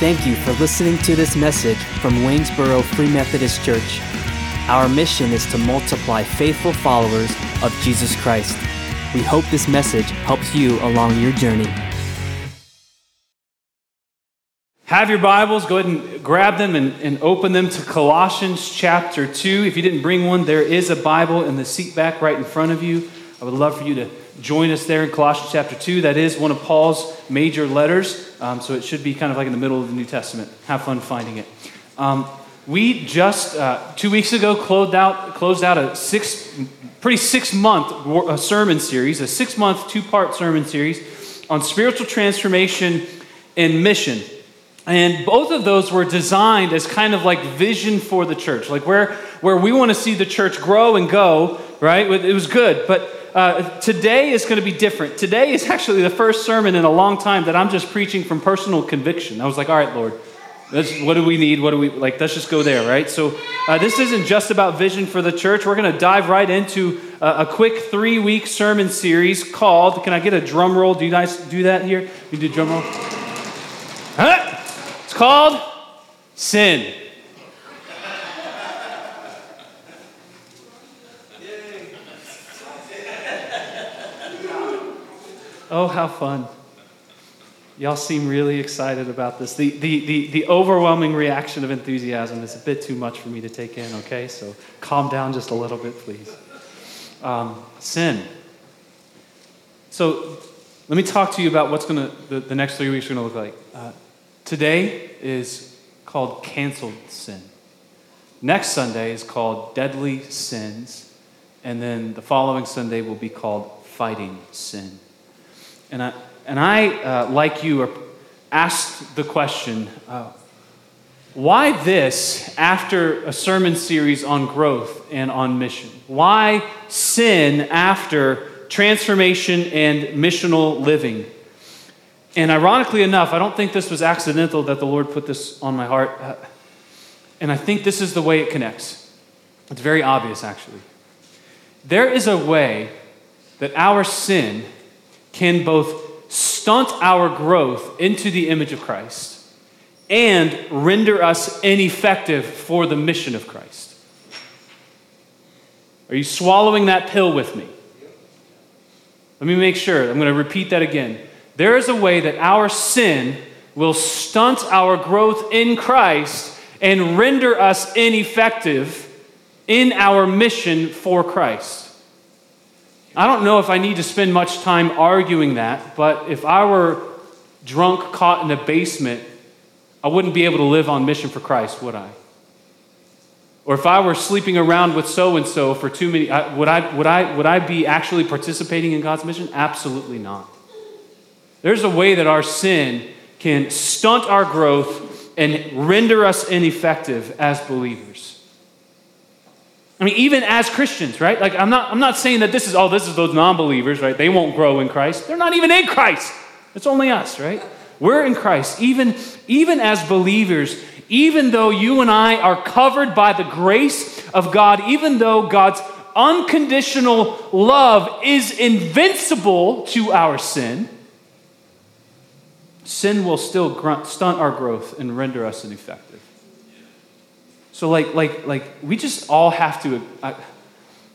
Thank you for listening to this message from Waynesboro Free Methodist Church. Our mission is to multiply faithful followers of Jesus Christ. We hope this message helps you along your journey. Have your Bibles, go ahead and grab them and, and, open them to Colossians chapter 2. If you didn't bring one, there is a Bible in the seat back right in front of you. I would love for you to join us there in Colossians chapter 2. That is one of Paul's major letters, um, so it should be kind of like in the middle of the New Testament. Have fun finding it. Um, we just, uh, two weeks ago, closed out, closed out a six, pretty six month sermon series, a six month, two part sermon series on spiritual transformation and mission. And both of those were designed as kind of like vision for the church, like where, where we want to see the church grow and go, right? It was good, but uh, today is going to be different. Today is actually the first sermon in a long time that I'm just preaching from personal conviction. I was like, all right, Lord, what do we need? What do we like? Let's just go there, right? So, uh, this isn't just about vision for the church. We're going to dive right into a, a quick three week sermon series called. Can I get a drum roll? Do you guys do that here? You do drum roll? Huh? It's called Sin. Oh, how fun. Y'all seem really excited about this. The, the, the, the, overwhelming reaction of enthusiasm is a bit too much for me to take in, okay? So calm down just a little bit, please. Um, sin. So let me talk to you about what's going to, the, the next three weeks are going to look like. Uh, today is called canceled sin. Next Sunday is called deadly sins. And then the following Sunday will be called fighting sin. And I, and I uh, like you, asked the question uh, why this after a sermon series on growth and on mission? Why sin after transformation and missional living? And ironically enough, I don't think this was accidental that the Lord put this on my heart. Uh, and I think this is the way it connects. It's very obvious, actually. There is a way that our sin can both stunt our growth into the image of Christ and render us ineffective for the mission of Christ. Are you swallowing that pill with me? Let me make sure. I'm going to repeat that again. There is a way that our sin will stunt our growth in Christ and render us ineffective in our mission for Christ. I don't know if I need to spend much time arguing that, but if I were drunk, caught in a basement, I wouldn't be able to live on mission for Christ, would I? Or if I were sleeping around with so and so for too many, would I, would, I, would I be actually participating in God's mission? Absolutely not. There's a way that our sin can stunt our growth and render us ineffective as believers. I mean, even as Christians, right? Like, I'm not, I'm not saying that this is, oh, this is those non believers, right? They won't grow in Christ. They're not even in Christ. It's only us, right? We're in Christ. Even, even as believers, even though you and I are covered by the grace of God, even though God's unconditional love is invincible to our sin, sin will still grunt, stunt our growth and render us ineffective. So, like, like, like, we just all have to. I,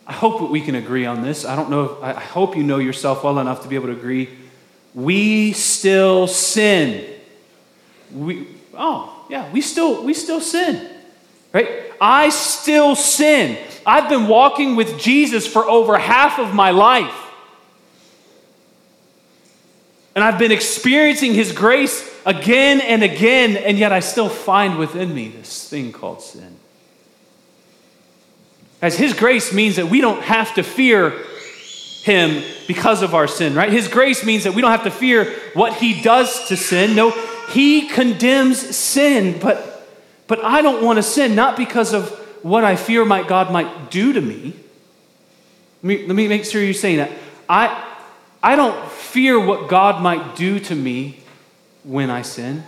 I hope we can agree on this. I don't know. If, I hope you know yourself well enough to be able to agree. We still sin. We, oh, yeah, we still, we still sin, right? I still sin. I've been walking with Jesus for over half of my life. And I've been experiencing his grace again and again, and yet I still find within me this thing called sin. As his grace means that we don't have to fear him because of our sin, right? His grace means that we don't have to fear what he does to sin. No, he condemns sin, but but I don't want to sin not because of what I fear might God might do to me. Let me, let me make sure you're saying that. I I don't fear what God might do to me when I sin.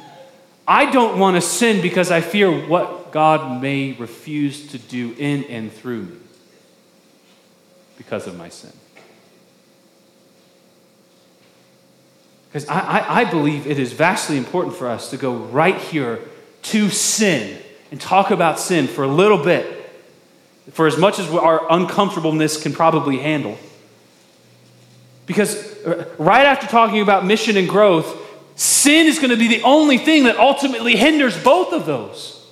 I don't want to sin because I fear what God may refuse to do in and through me because of my sin. Because I, I, I believe it is vastly important for us to go right here to sin and talk about sin for a little bit, for as much as our uncomfortableness can probably handle. Because uh, right after talking about mission and growth, sin is going to be the only thing that ultimately hinders both of those.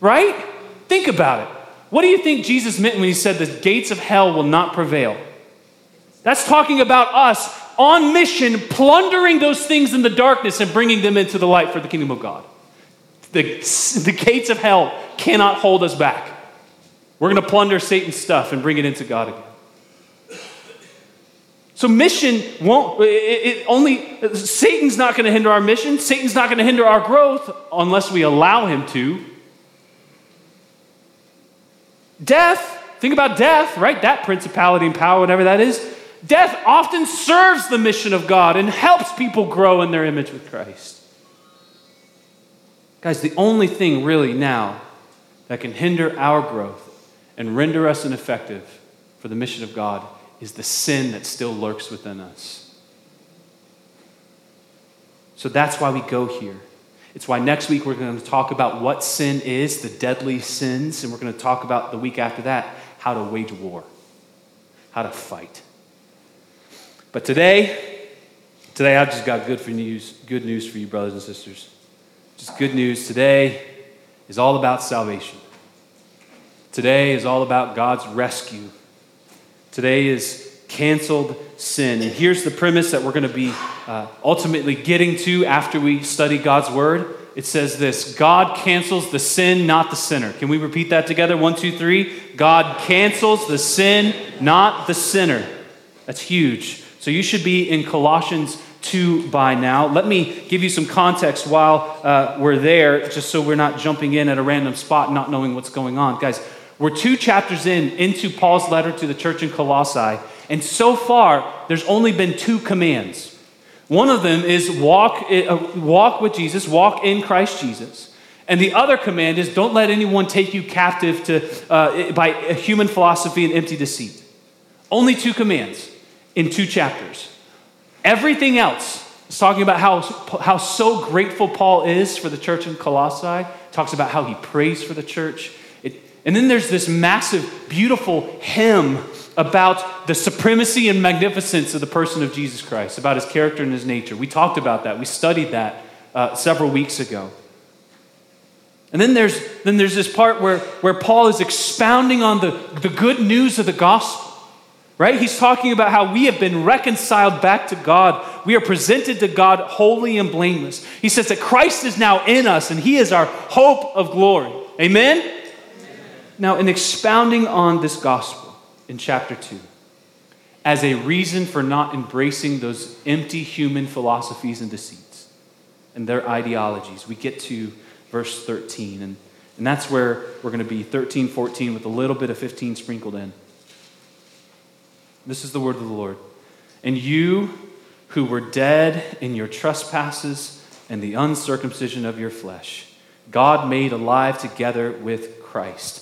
Right? Think about it. What do you think Jesus meant when he said the gates of hell will not prevail? That's talking about us on mission, plundering those things in the darkness and bringing them into the light for the kingdom of God. The, the gates of hell cannot hold us back. We're going to plunder Satan's stuff and bring it into God again. So mission won't, it, it only, Satan's not going to hinder our mission. Satan's not going to hinder our growth unless we allow him to. Death, think about death, right? That principality and power, whatever that is. Death often serves the mission of God and helps people grow in their image with Christ. Guys, the only thing really now that can hinder our growth and render us ineffective for the mission of God is the sin that still lurks within us. So that's why we go here. It's why next week we're going to talk about what sin is, the deadly sins, and we're going to talk about the week after that how to wage war, how to fight. But today, today I've just got good for news, good news for you, brothers and sisters. Just good news. Today is all about salvation. Today is all about God's rescue. Today is canceled sin. And here's the premise that we're going to be uh, ultimately getting to after we study God's word. It says this God cancels the sin, not the sinner. Can we repeat that together? One, two, three. God cancels the sin, not the sinner. That's huge. So you should be in Colossians 2 by now. Let me give you some context while uh, we're there, just so we're not jumping in at a random spot, not knowing what's going on. Guys, we're two chapters in into Paul's letter to the church in Colossae, and so far, there's only been two commands. One of them is walk, uh, walk with Jesus, walk in Christ Jesus. And the other command is don't let anyone take you captive to, uh, by human philosophy and empty deceit. Only two commands in two chapters. Everything else is talking about how, how so grateful Paul is for the church in Colossae, talks about how he prays for the church. And then there's this massive, beautiful hymn about the supremacy and magnificence of the person of Jesus Christ, about his character and his nature. We talked about that. We studied that uh, several weeks ago. And then there's, then there's this part where, where Paul is expounding on the, the good news of the gospel right? He's talking about how we have been reconciled back to God. We are presented to God holy and blameless. He says that Christ is now in us and he is our hope of glory. Amen? Now, in expounding on this gospel in chapter 2, as a reason for not embracing those empty human philosophies and deceits and their ideologies, we get to verse 13. And, and that's where we're going to be 13, 14, with a little bit of 15 sprinkled in. This is the word of the Lord. And you who were dead in your trespasses and the uncircumcision of your flesh, God made alive together with Christ,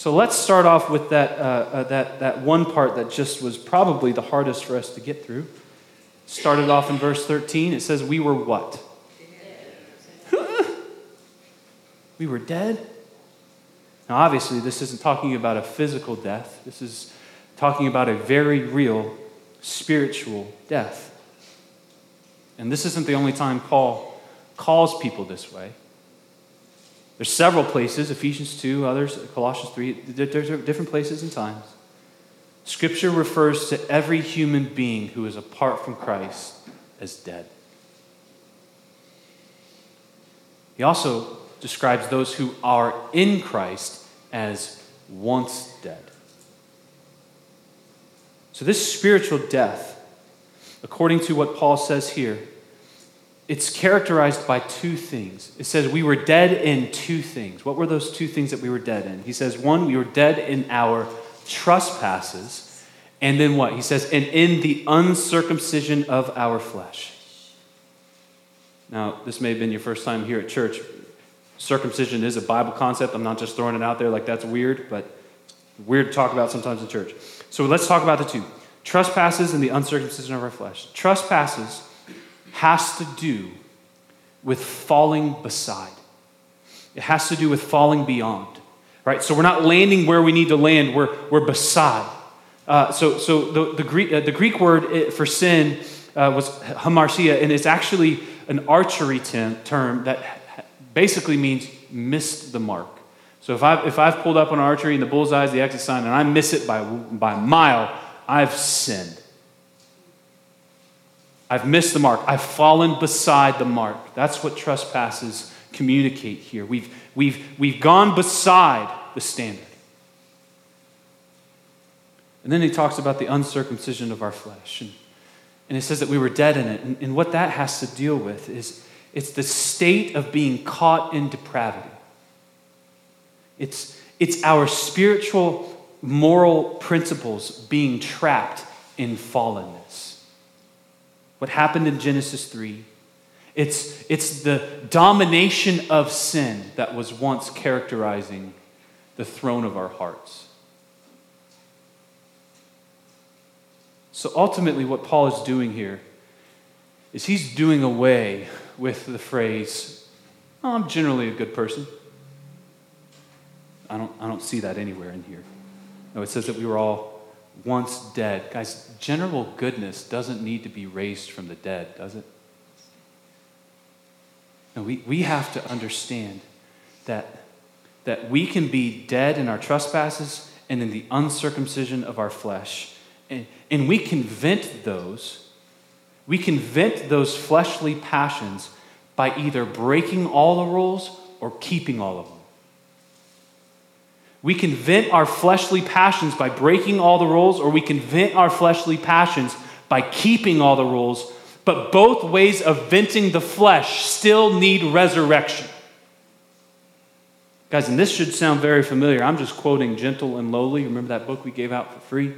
So let's start off with that, uh, uh, that, that one part that just was probably the hardest for us to get through. Started off in verse 13. It says, We were what? we were dead. Now, obviously, this isn't talking about a physical death, this is talking about a very real spiritual death. And this isn't the only time Paul calls people this way. There's several places, Ephesians 2, others, Colossians 3, different places and times. Scripture refers to every human being who is apart from Christ as dead. He also describes those who are in Christ as once dead. So, this spiritual death, according to what Paul says here, it's characterized by two things. It says we were dead in two things. What were those two things that we were dead in? He says, one, we were dead in our trespasses. And then what? He says, and in the uncircumcision of our flesh. Now, this may have been your first time here at church. Circumcision is a Bible concept. I'm not just throwing it out there like that's weird, but weird to talk about sometimes in church. So let's talk about the two trespasses and the uncircumcision of our flesh. Trespasses has to do with falling beside. It has to do with falling beyond, right? So we're not landing where we need to land, we're, we're beside. Uh, so so the, the, Greek, uh, the Greek word uh, for sin uh, was hamartia, and it's actually an archery term that basically means missed the mark. So if I've, if I've pulled up on archery and the bullseye is the exit sign and I miss it by, by mile, I've sinned. I've missed the mark. I've fallen beside the mark. That's what trespasses communicate here. We've, we've, we've gone beside the standard. And then he talks about the uncircumcision of our flesh. And, and it says that we were dead in it. And, and what that has to deal with is it's the state of being caught in depravity. It's, it's our spiritual, moral principles being trapped in fallenness what happened in Genesis 3. It's, it's the domination of sin that was once characterizing the throne of our hearts. So ultimately, what Paul is doing here is he's doing away with the phrase, oh, I'm generally a good person. I don't, I don't see that anywhere in here. No, it says that we were all once dead. Guys, general goodness doesn't need to be raised from the dead, does it? No, we, we have to understand that, that we can be dead in our trespasses and in the uncircumcision of our flesh. And, and we can vent those, we can vent those fleshly passions by either breaking all the rules or keeping all of them. We can vent our fleshly passions by breaking all the rules, or we can vent our fleshly passions by keeping all the rules. But both ways of venting the flesh still need resurrection. Guys, and this should sound very familiar. I'm just quoting Gentle and Lowly. Remember that book we gave out for free?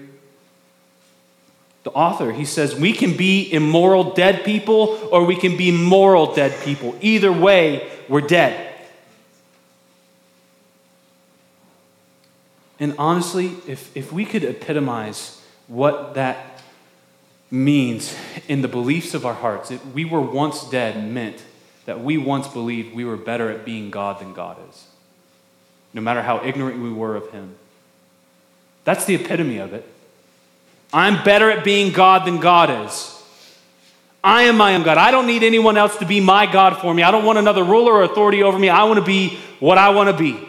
The author, he says, we can be immoral dead people or we can be moral dead people. Either way, we're dead. And honestly, if, if we could epitomize what that means in the beliefs of our hearts, if we were once dead meant that we once believed we were better at being God than God is, no matter how ignorant we were of Him. That's the epitome of it. I'm better at being God than God is. I am my own God. I don't need anyone else to be my God for me. I don't want another ruler or authority over me. I want to be what I want to be.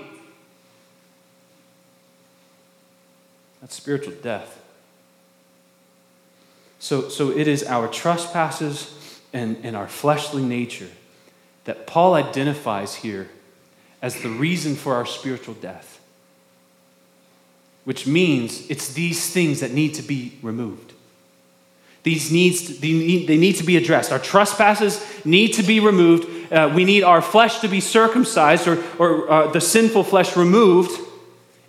That's spiritual death. So, so it is our trespasses and, and our fleshly nature that Paul identifies here as the reason for our spiritual death, which means it's these things that need to be removed. These needs they, need, they need to be addressed. Our trespasses need to be removed. Uh, we need our flesh to be circumcised or, or uh, the sinful flesh removed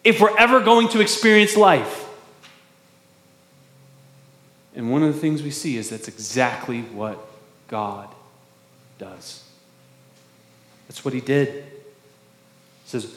if we're ever going to experience life. And one of the things we see is that's exactly what God does. That's what he did. It says,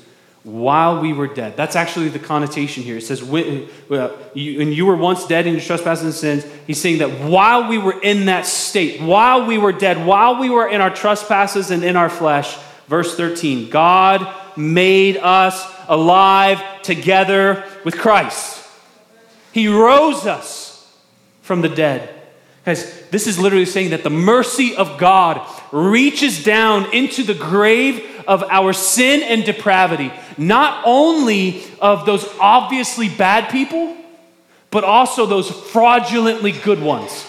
while we were dead. That's actually the connotation here. It says, when, uh, you, were once dead in your trespasses and sins. He's saying that while we were in that state, while we were dead, while we were in our trespasses and in our flesh, verse 13, God made us alive together with Christ. He rose us from the dead. Guys, this is literally saying that the mercy of God reaches down into the grave of our sin and depravity, not only of those obviously bad people, but also those fraudulently good ones.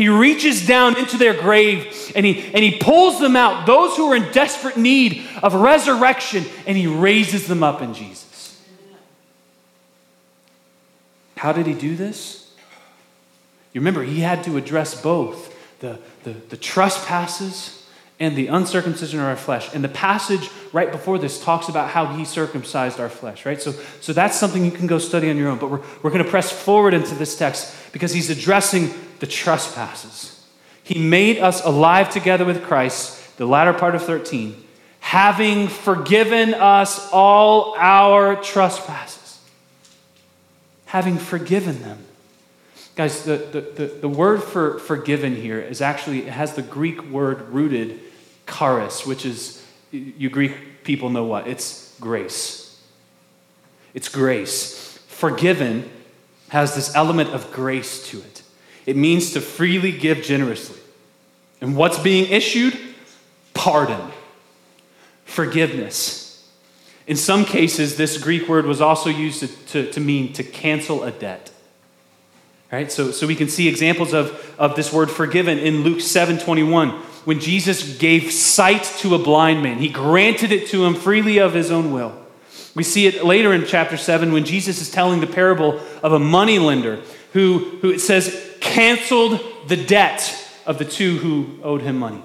He reaches down into their grave and he, and he pulls them out, those who are in desperate need of resurrection, and he raises them up in Jesus. How did he do this? You remember, he had to address both the, the, the trespasses and the uncircumcision of our flesh. And the passage right before this talks about how he circumcised our flesh, right? So, so that's something you can go study on your own. But we're, we're going to press forward into this text because he's addressing the trespasses. He made us alive together with Christ, the latter part of 13, having forgiven us all our trespasses. Having forgiven them. Guys, the, the, the, the, word for forgiven here is actually, it has the Greek word rooted charis, which is, you Greek people know what? It's grace. It's grace. Forgiven has this element of grace to it. It means to freely give generously. And what's being issued? Pardon, forgiveness. In some cases, this Greek word was also used to, to, to mean to cancel a debt. Right? So, so we can see examples of, of this word forgiven in Luke 7 21. When Jesus gave sight to a blind man, he granted it to him freely of his own will. We see it later in chapter 7 when Jesus is telling the parable of a moneylender who, who it says canceled the debt of the two who owed him money.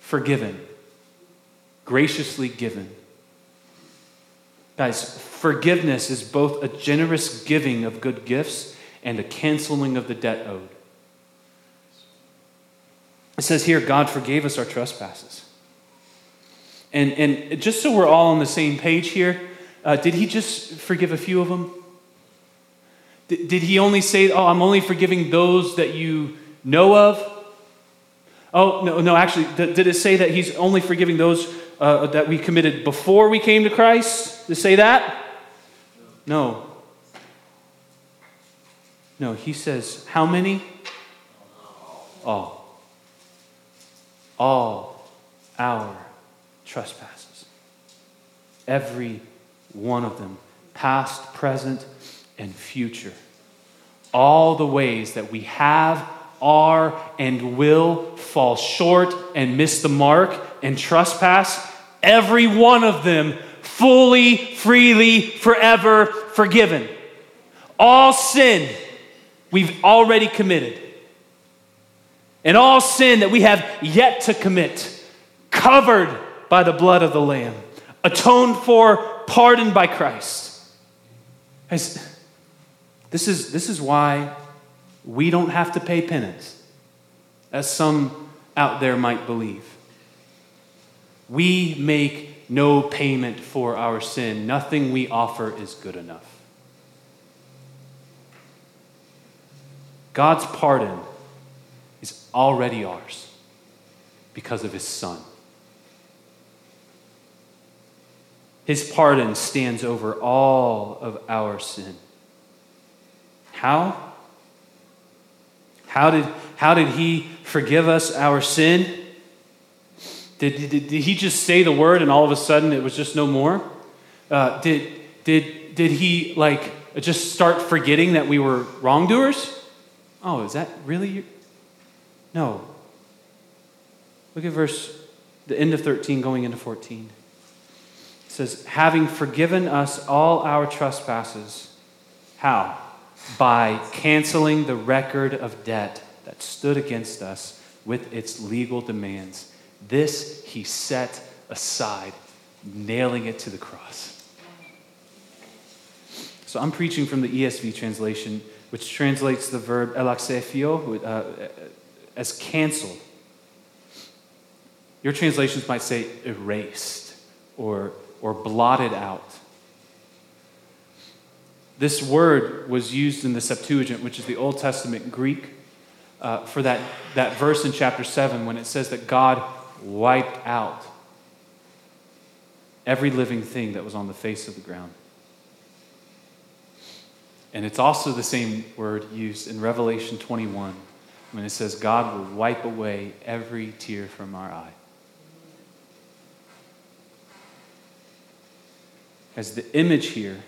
Forgiven, graciously given. Guys, forgiveness is both a generous giving of good gifts and a canceling of the debt owed. It says here, God forgave us our trespasses. And, and just so we're all on the same page here, uh, did he just forgive a few of them? Did, he only say, Oh, I'm only forgiving those that you know of? Oh, no, no, actually, did, did it say that he's only forgiving those uh, that we committed before we came to Christ? Did it say that? No. No, he says, How many? All. All our trespasses. Every one of them, past, present, and future. All the ways that we have, are, and will fall short and miss the mark and trespass, every one of them fully, freely, forever forgiven. All sin we've already committed. And all sin that we have yet to commit, covered by the blood of the Lamb, atoned for, pardoned by Christ. This is, this is why we don't have to pay penance, as some out there might believe. We make no payment for our sin. Nothing we offer is good enough. God's pardon is already ours because of his Son. His pardon stands over all of our sin. How? How did, how did he forgive us our sin? Did, did, did he just say the word and all of a sudden it was just no more? Uh, did, did, did he like just start forgetting that we were wrongdoers? Oh, is that really your... No. Look at verse, the end of 13 going into 14. It says, having forgiven us all our trespasses. How? By canceling the record of debt that stood against us with its legal demands. This he set aside, nailing it to the cross. So I'm preaching from the ESV translation which translates the verb elaxephio uh, as canceled. Your translations might say erased or, or blotted out. This word was used in the Septuagint, which is the Old Testament Greek, uh, for that, that verse in chapter 7 when it says that God wiped out every living thing that was on the face of the ground. And it's also the same word used in Revelation 21 when it says, God will wipe away every tear from our eye. As the image here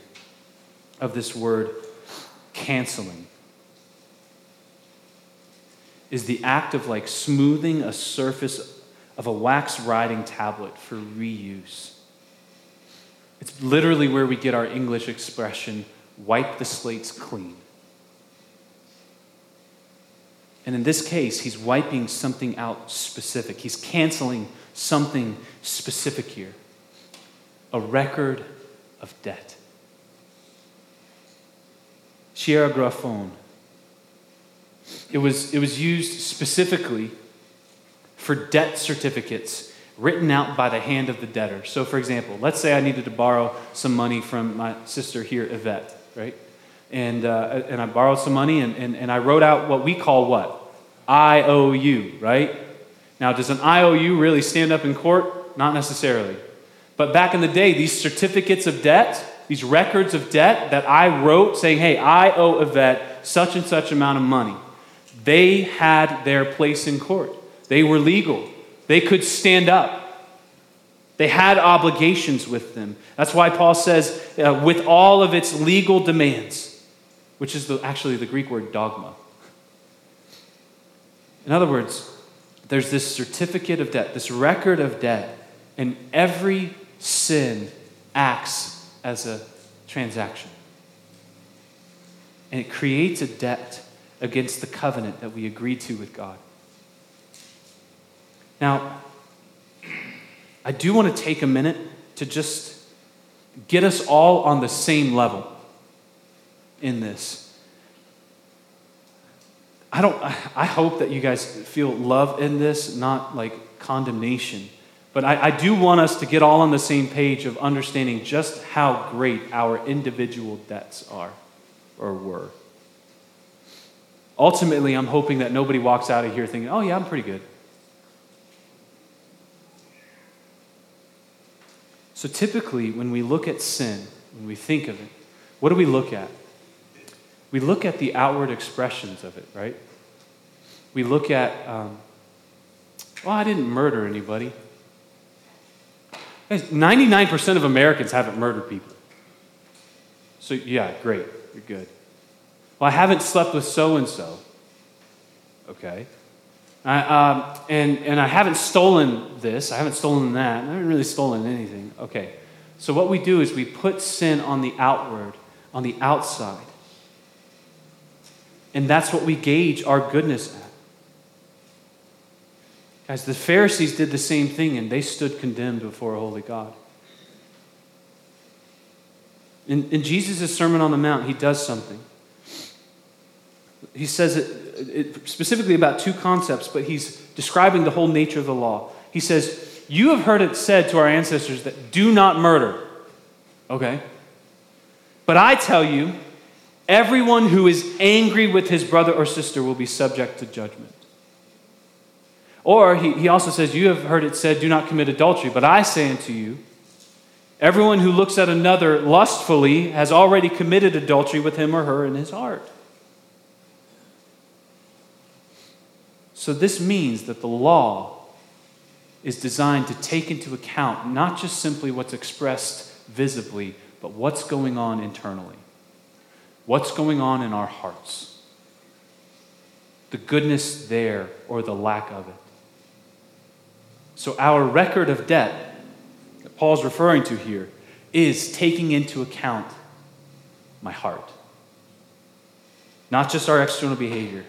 of this word canceling is the act of like smoothing a surface of a wax writing tablet for reuse. It's literally where we get our English expression wipe the slates clean. And in this case, he's wiping something out specific. He's canceling something specific here a record of debt. Cheirographon. It was, it was used specifically for debt certificates written out by the hand of the debtor. So, for example, let's say I needed to borrow some money from my sister here, Yvette, right? And, uh, and I borrowed some money and, and, and I wrote out what we call what? IOU, right? Now, does an IOU really stand up in court? Not necessarily. But back in the day, these certificates of debt, these records of debt that I wrote saying, hey, I owe Yvette such and such amount of money, they had their place in court. They were legal. They could stand up. They had obligations with them. That's why Paul says, uh, with all of its legal demands, which is the, actually the Greek word dogma. In other words, there's this certificate of debt, this record of debt, and every sin acts as a transaction. And it creates a debt against the covenant that we agreed to with God. Now, I do want to take a minute to just get us all on the same level in this. I don't I hope that you guys feel love in this, not like condemnation. But I, I, do want us to get all on the same page of understanding just how great our individual debts are or were. Ultimately, I'm hoping that nobody walks out of here thinking, oh, yeah, I'm pretty good. So typically, when we look at sin, when we think of it, what do we look at? We look at the outward expressions of it, right? We look at, um, well, I didn't murder anybody. 99% of Americans haven't murdered people. So, yeah, great, you're good. Well, I haven't slept with so and so. Okay. I, um, and, and I haven't stolen this, I haven't stolen that, I haven't really stolen anything. Okay. So, what we do is we put sin on the outward, on the outside. And that's what we gauge our goodness at. Guys, the Pharisees did the same thing and they stood condemned before a holy God. In, in Jesus' Sermon on the Mount, he does something. He says it it, specifically about two concepts, but he's describing the whole nature of the law. He says, You have heard it said to our ancestors that do not murder. Okay. But I tell you, everyone who is angry with his brother or sister will be subject to judgment. Or he, he also says, You have heard it said, Do not commit adultery. But I say unto you, everyone who looks at another lustfully has already committed adultery with him or her in his heart. So, this means that the law is designed to take into account not just simply what's expressed visibly, but what's going on internally. What's going on in our hearts. The goodness there or the lack of it. So, our record of debt that Paul's referring to here is taking into account my heart, not just our external behavior.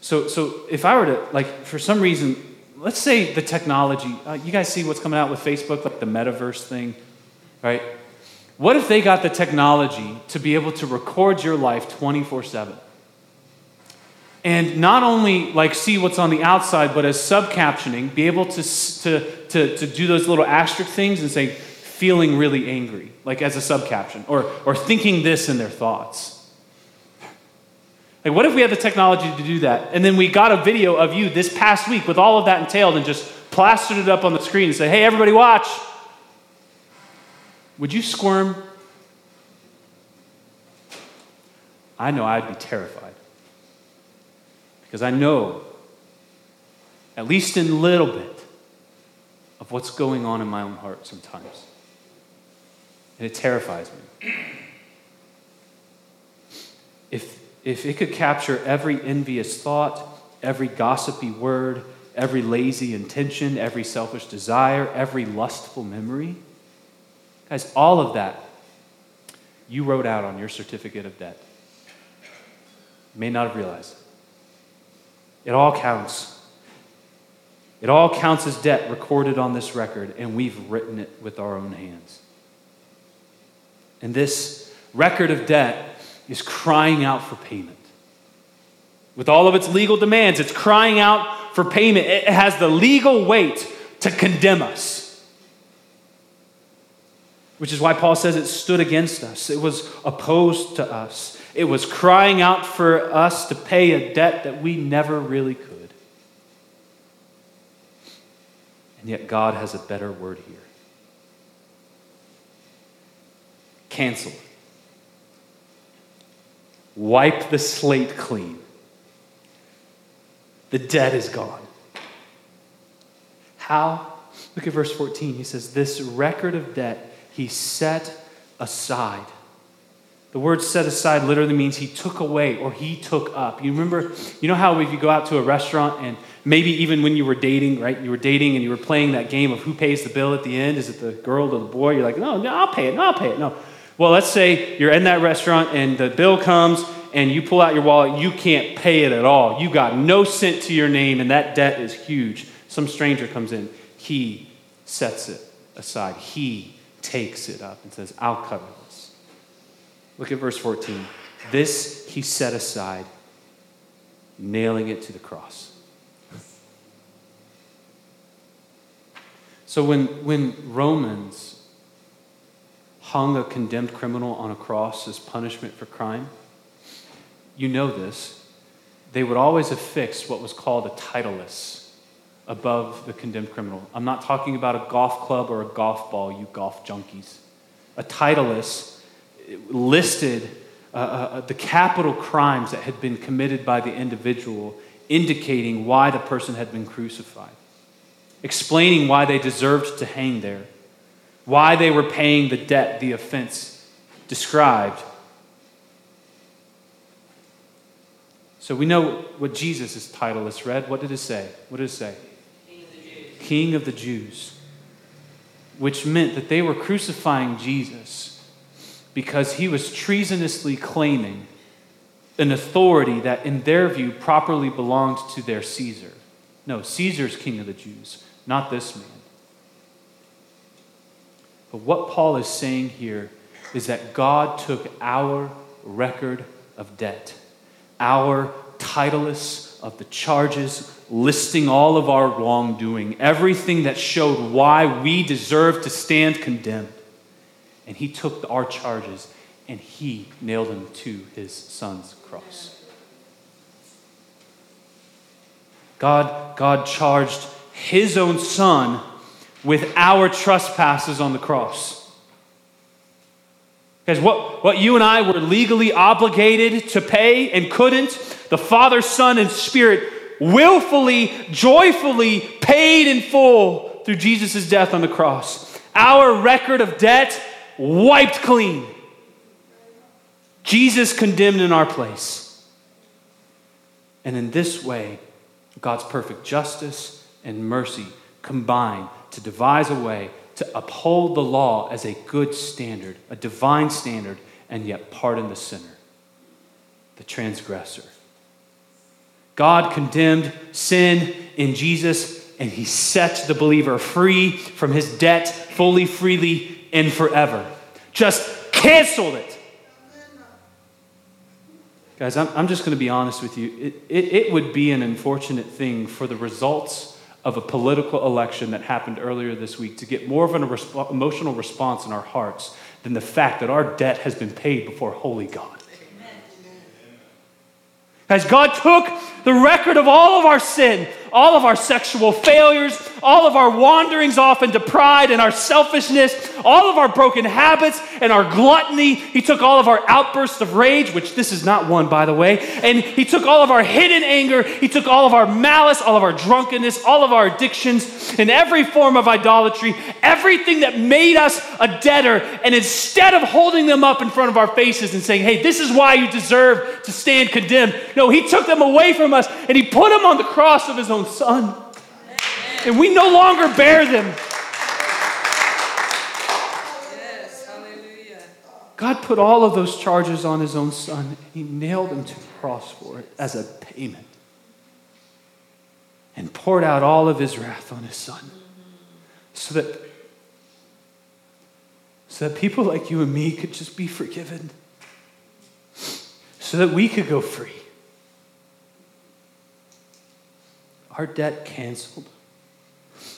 So, so if I were to, like, for some reason, let's say the technology, uh, you guys see what's coming out with Facebook, like the metaverse thing, right? What if they got the technology to be able to record your life 24 7? And not only like see what's on the outside, but as subcaptioning, be able to, to, to, to do those little asterisk things and say, feeling really angry, like as a subcaption, or, or thinking this in their thoughts. Like, what if we had the technology to do that? And then we got a video of you this past week with all of that entailed and just plastered it up on the screen and say, hey, everybody, watch. Would you squirm? I know I'd be terrified. Because I know, at least in a little bit, of what's going on in my own heart sometimes. And it terrifies me. If if it could capture every envious thought, every gossipy word, every lazy intention, every selfish desire, every lustful memory, guys, all of that you wrote out on your certificate of debt. You may not have realized. It all counts. It all counts as debt recorded on this record, and we've written it with our own hands. And this record of debt is crying out for payment. With all of its legal demands, it's crying out for payment. It has the legal weight to condemn us. Which is why Paul says it stood against us, it was opposed to us, it was crying out for us to pay a debt that we never really could. And yet, God has a better word here cancel Wipe the slate clean. The debt is gone. How? Look at verse 14. He says, This record of debt he set aside. The word set aside literally means he took away or he took up. You remember, you know how if you go out to a restaurant and maybe even when you were dating, right? You were dating and you were playing that game of who pays the bill at the end. Is it the girl or the boy? You're like, no, no, I'll pay it. No, I'll pay it. No. Well, let's say you're in that restaurant and the bill comes and you pull out your wallet, you can't pay it at all. You got no cent to your name, and that debt is huge. Some stranger comes in, he sets it aside. He takes it up and says, I'll cover this. Look at verse 14. This he set aside, nailing it to the cross. So when, when Romans hung a condemned criminal on a cross as punishment for crime, you know this, they would always affix what was called a titulus above the condemned criminal. I'm not talking about a golf club or a golf ball, you golf junkies. A titulus listed uh, uh, uh, the capital crimes that had been committed by the individual, indicating why the person had been crucified, explaining why they deserved to hang there, why they were paying the debt the offense described So we know what Jesus' title is read. What did it say? What did it say? King of the Jews. King of the Jews. Which meant that they were crucifying Jesus because he was treasonously claiming an authority that, in their view, properly belonged to their Caesar. No, Caesar's king of the Jews, not this man. But what Paul is saying here is that God took our record of debt our titulus of the charges listing all of our wrongdoing, everything that showed why we deserve to stand condemned. And he took our charges and he nailed them to his son's cross. God, God charged his own son with our trespasses on the cross. Because what, what you and I were legally obligated to pay and couldn't, the Father, Son, and Spirit willfully, joyfully paid in full through Jesus' death on the cross. Our record of debt wiped clean. Jesus condemned in our place. And in this way, God's perfect justice and mercy combine to devise a way to uphold the law as a good standard, a divine standard, and yet pardon the sinner, the transgressor. God condemned sin in Jesus, and he set the believer free from his debt fully, freely, and forever. Just canceled it. Guys, I'm, I'm just going to be honest with you. It, it, it would be an unfortunate thing for the results of a political election that happened earlier this week to get more of an resp- emotional response in our hearts than the fact that our debt has been paid before holy God. As God took the record of all of our sin, all of our sexual failures, all of our wanderings off into pride and our selfishness, all of our broken habits and our gluttony. He took all of our outbursts of rage, which this is not one, by the way, and He took all of our hidden anger. He took all of our malice, all of our drunkenness, all of our addictions, and every form of idolatry, everything that made us a debtor. And instead of holding them up in front of our faces and saying, hey, this is why you deserve to stand condemned, no, He took them away from us and He put them on the cross of His own Son. And we no longer bear them. Yes, hallelujah. God put all of those charges on his own son. He nailed him to the cross for it as a payment. and poured out all of his wrath on his son so that so that people like you and me could just be forgiven so that we could go free our debt canceled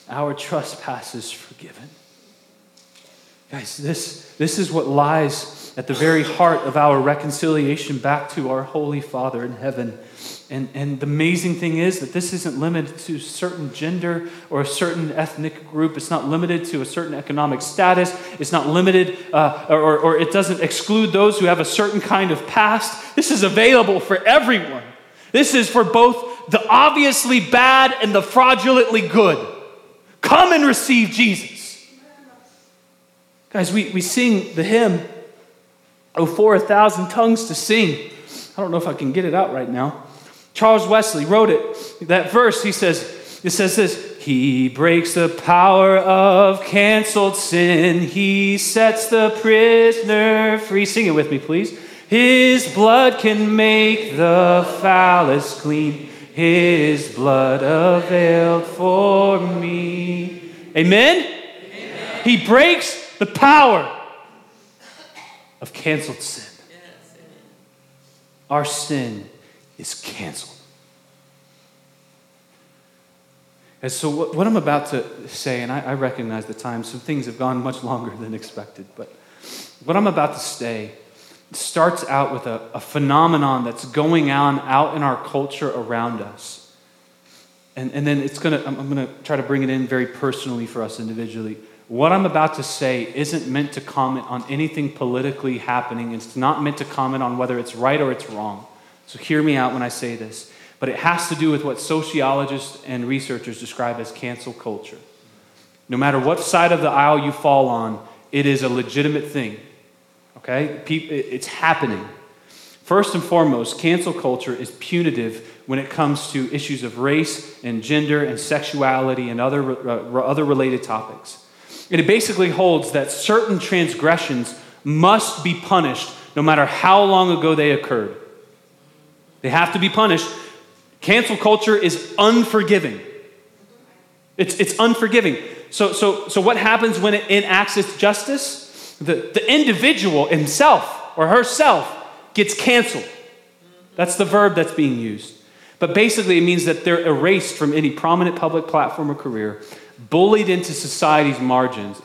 our trespasses forgiven guys this this is what lies at the very heart of our reconciliation back to our holy father in heaven and, and the amazing thing is that this isn't limited to certain gender or a certain ethnic group. It's not limited to a certain economic status. It's not limited, uh, or, or it doesn't exclude those who have a certain kind of past. This is available for everyone. This is for both the obviously bad and the fraudulently good. Come and receive Jesus. Guys, we, we sing the hymn, Oh, for a thousand tongues to sing. I don't know if I can get it out right now. Charles Wesley wrote it. That verse, he says, it says this He breaks the power of canceled sin. He sets the prisoner free. Sing it with me, please. His blood can make the foulest clean. His blood availed for me. Amen? Amen. He breaks the power of canceled sin. Our sin is canceled. And so, what, what I'm about to say, and I, I, recognize the time, some things have gone much longer than expected, but what I'm about to say starts out with a, a phenomenon that's going on out in our culture around us. And, and then it's gonna, I'm, I'm to try to bring it in very personally for us individually. What I'm about to say isn't meant to comment on anything politically happening. It's not meant to comment on whether it's right or it's wrong. So hear me out when I say this. But it has to do with what sociologists and researchers describe as cancel culture. No matter what side of the aisle you fall on, it is a legitimate thing. Okay? It's happening. First and foremost, cancel culture is punitive when it comes to issues of race and gender and sexuality and other, uh, other related topics. And it basically holds that certain transgressions must be punished no matter how long ago they occurred. They have to be punished. Cancel culture is unforgiving. It's, it's unforgiving. So, so, so what happens when it enacts its justice? The, the individual himself or herself gets canceled. That's the verb that's being used. But basically, it means that they're erased from any prominent public platform or career, bullied into society's margins,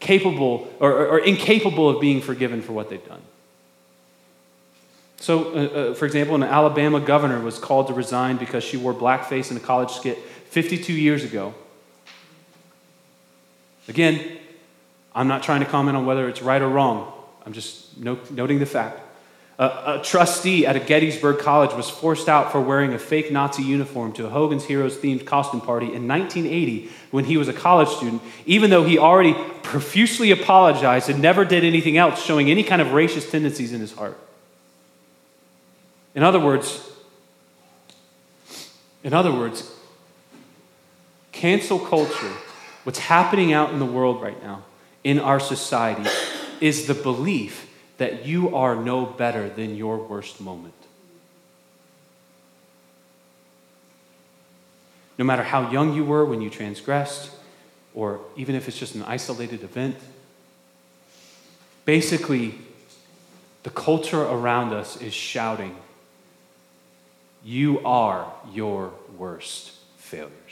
capable or, or, or incapable of being forgiven for what they've done. So, uh, uh, for example, an Alabama governor was called to resign because she wore blackface in a college skit 52 years ago. Again, I'm not trying to comment on whether it's right or wrong. I'm just noting the fact. a trustee at a Gettysburg College was forced out for wearing a fake Nazi uniform to a Hogan's Heroes themed costume party in 1980 when he was a college student, even though he already profusely apologized and never did anything else showing any kind of racist tendencies in his heart. In other words, in other words, cancel culture, what's happening out in the world right now, in our society, is the belief that you are no better than your worst moment. No matter how young you were when you transgressed, or even if it's just an isolated event, basically, the culture around us is shouting, you are your worst failures.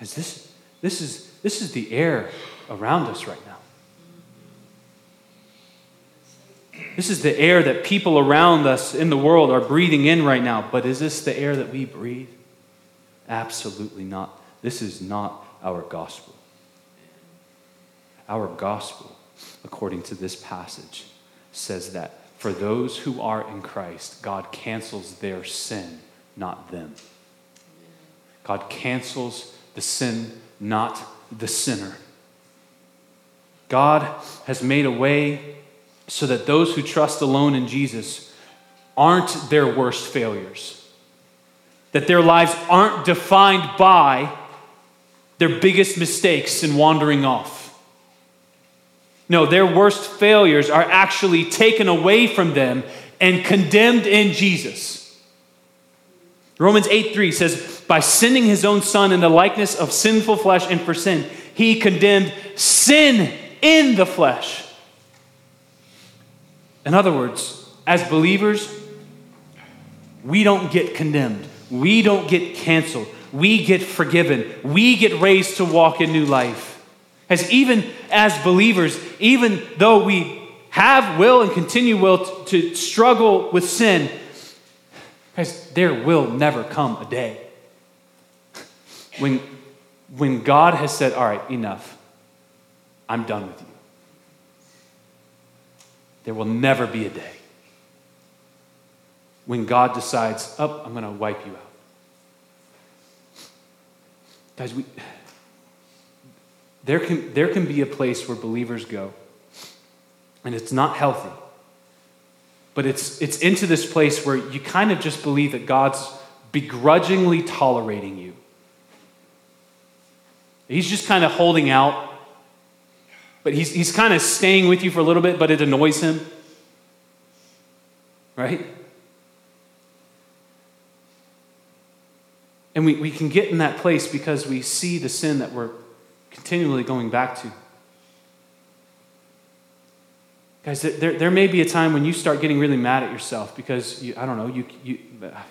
As this, this, is, this is the air around us right now. This is the air that people around us in the world are breathing in right now. But is this the air that we breathe? Absolutely not. This is not our gospel. Our gospel, according to this passage, says that for those who are in Christ, God cancels their sin, not them. God cancels the sin, not the sinner. God has made a way so that those who trust alone in Jesus aren't their worst failures, that their lives aren't defined by their biggest mistakes in wandering off. No, their worst failures are actually taken away from them and condemned in Jesus. Romans 8 3 says, By sending his own son in the likeness of sinful flesh and for sin, he condemned sin in the flesh. In other words, as believers, we don't get condemned. We don't get canceled. We get forgiven. We get raised to walk in new life. As even as believers, even though we have will and continue will to, struggle with sin, guys, there will never come a day when, when God has said, All right, enough. I'm done with you. There will never be a day when God decides, Oh, I'm going to wipe you out. Guys, we, there, can, there can be a place where believers go, and it's not healthy. But it's, it's into this place where you kind of just believe that God's begrudgingly tolerating you. He's just kind of holding out, but he's, he's kind of staying with you for a little bit, but it annoys him. Right? And we, we can get in that place because we see the sin that we're continually going back to. Guys, there, there may be a time when you start getting really mad at yourself because, you, I don't know, you, you,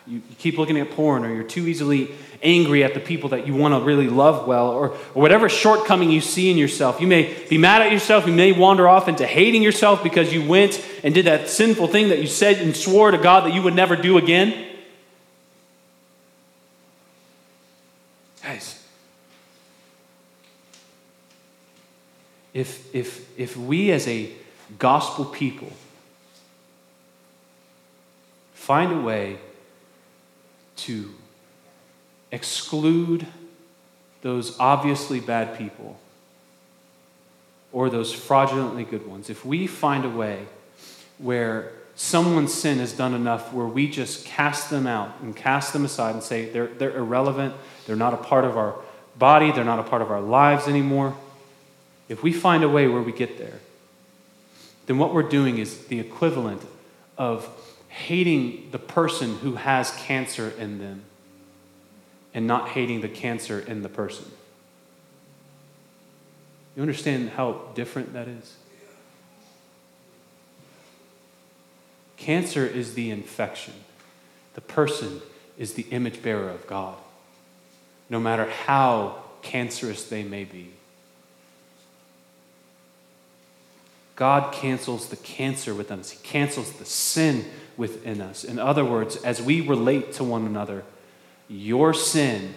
you keep looking at porn or you're too easily angry at the people that you want to really love well or, or whatever shortcoming you see in yourself. You may be mad at yourself. You may wander off into hating yourself because you went and did that sinful thing that you said and swore to God that you would never do again. Guys, if, if, if we as a gospel people find a way to exclude those obviously bad people or those fraudulently good ones, if we find a way where someone's sin has done enough where we just cast them out and cast them aside and say they're, they're irrelevant, they're not a part of our body, they're not a part of our lives anymore, if we find a way where we get there, then what we're doing is the equivalent of hating the person who has cancer in them and not hating the cancer in the person. You understand how different that is? Cancer is the infection, the person is the image bearer of God, no matter how cancerous they may be. God cancels the cancer within us. He cancels the sin within us. In other words, as we relate to one another, your sin,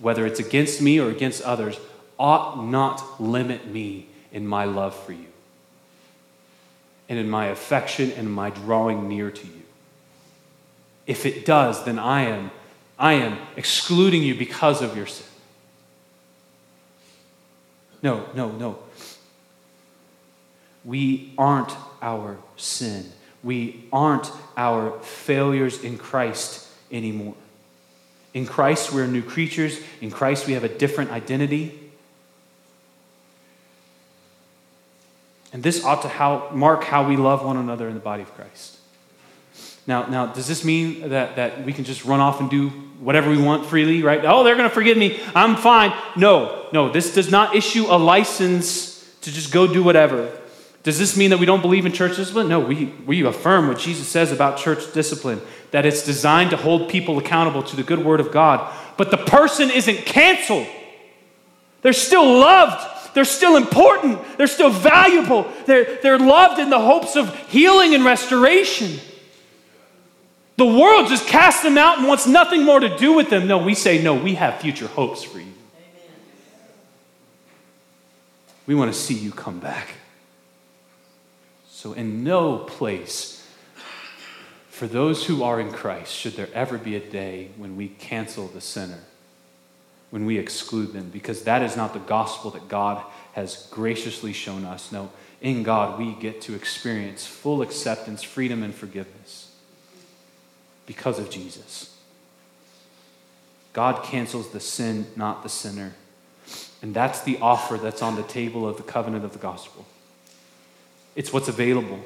whether it's against me or against others, ought not limit me in my love for you and in my affection and my drawing near to you. If it does, then I am, I am excluding you because of your sin. No, no, no. We aren't our sin. We aren't our failures in Christ anymore. In Christ, we're new creatures. In Christ, we have a different identity. And this ought to how, mark how we love one another in the body of Christ. Now, now, does this mean that, that we can just run off and do whatever we want freely, right? Oh, they're going to forgive me. I'm fine. No, no, this does not issue a license to just go do whatever. Does this mean that we don't believe in church discipline? No, we, we affirm what Jesus says about church discipline, that it's designed to hold people accountable to the good word of God. But the person isn't canceled, they're still loved. They're still important. They're still valuable. They're, they're loved in the hopes of healing and restoration. The world just casts them out and wants nothing more to do with them. No, we say, no, we have future hopes for you. Amen. We want to see you come back. So, in no place for those who are in Christ should there ever be a day when we cancel the sinner, when we exclude them, because that is not the gospel that God has graciously shown us. No, in God we get to experience full acceptance, freedom, and forgiveness because of Jesus. God cancels the sin, not the sinner. And that's the offer that's on the table of the covenant of the gospel. It's what's available.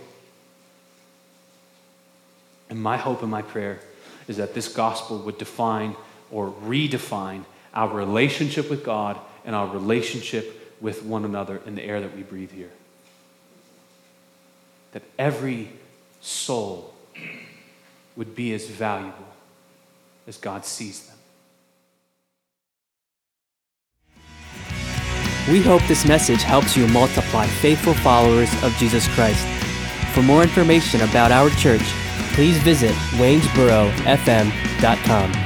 And my hope and my prayer is that this gospel would define or redefine our relationship with God and our relationship with one another in the air that we breathe here. That every soul would be as valuable as God sees them. We hope this message helps you multiply faithful followers of Jesus Christ. For more information about our church, please visit waynesborofm.com.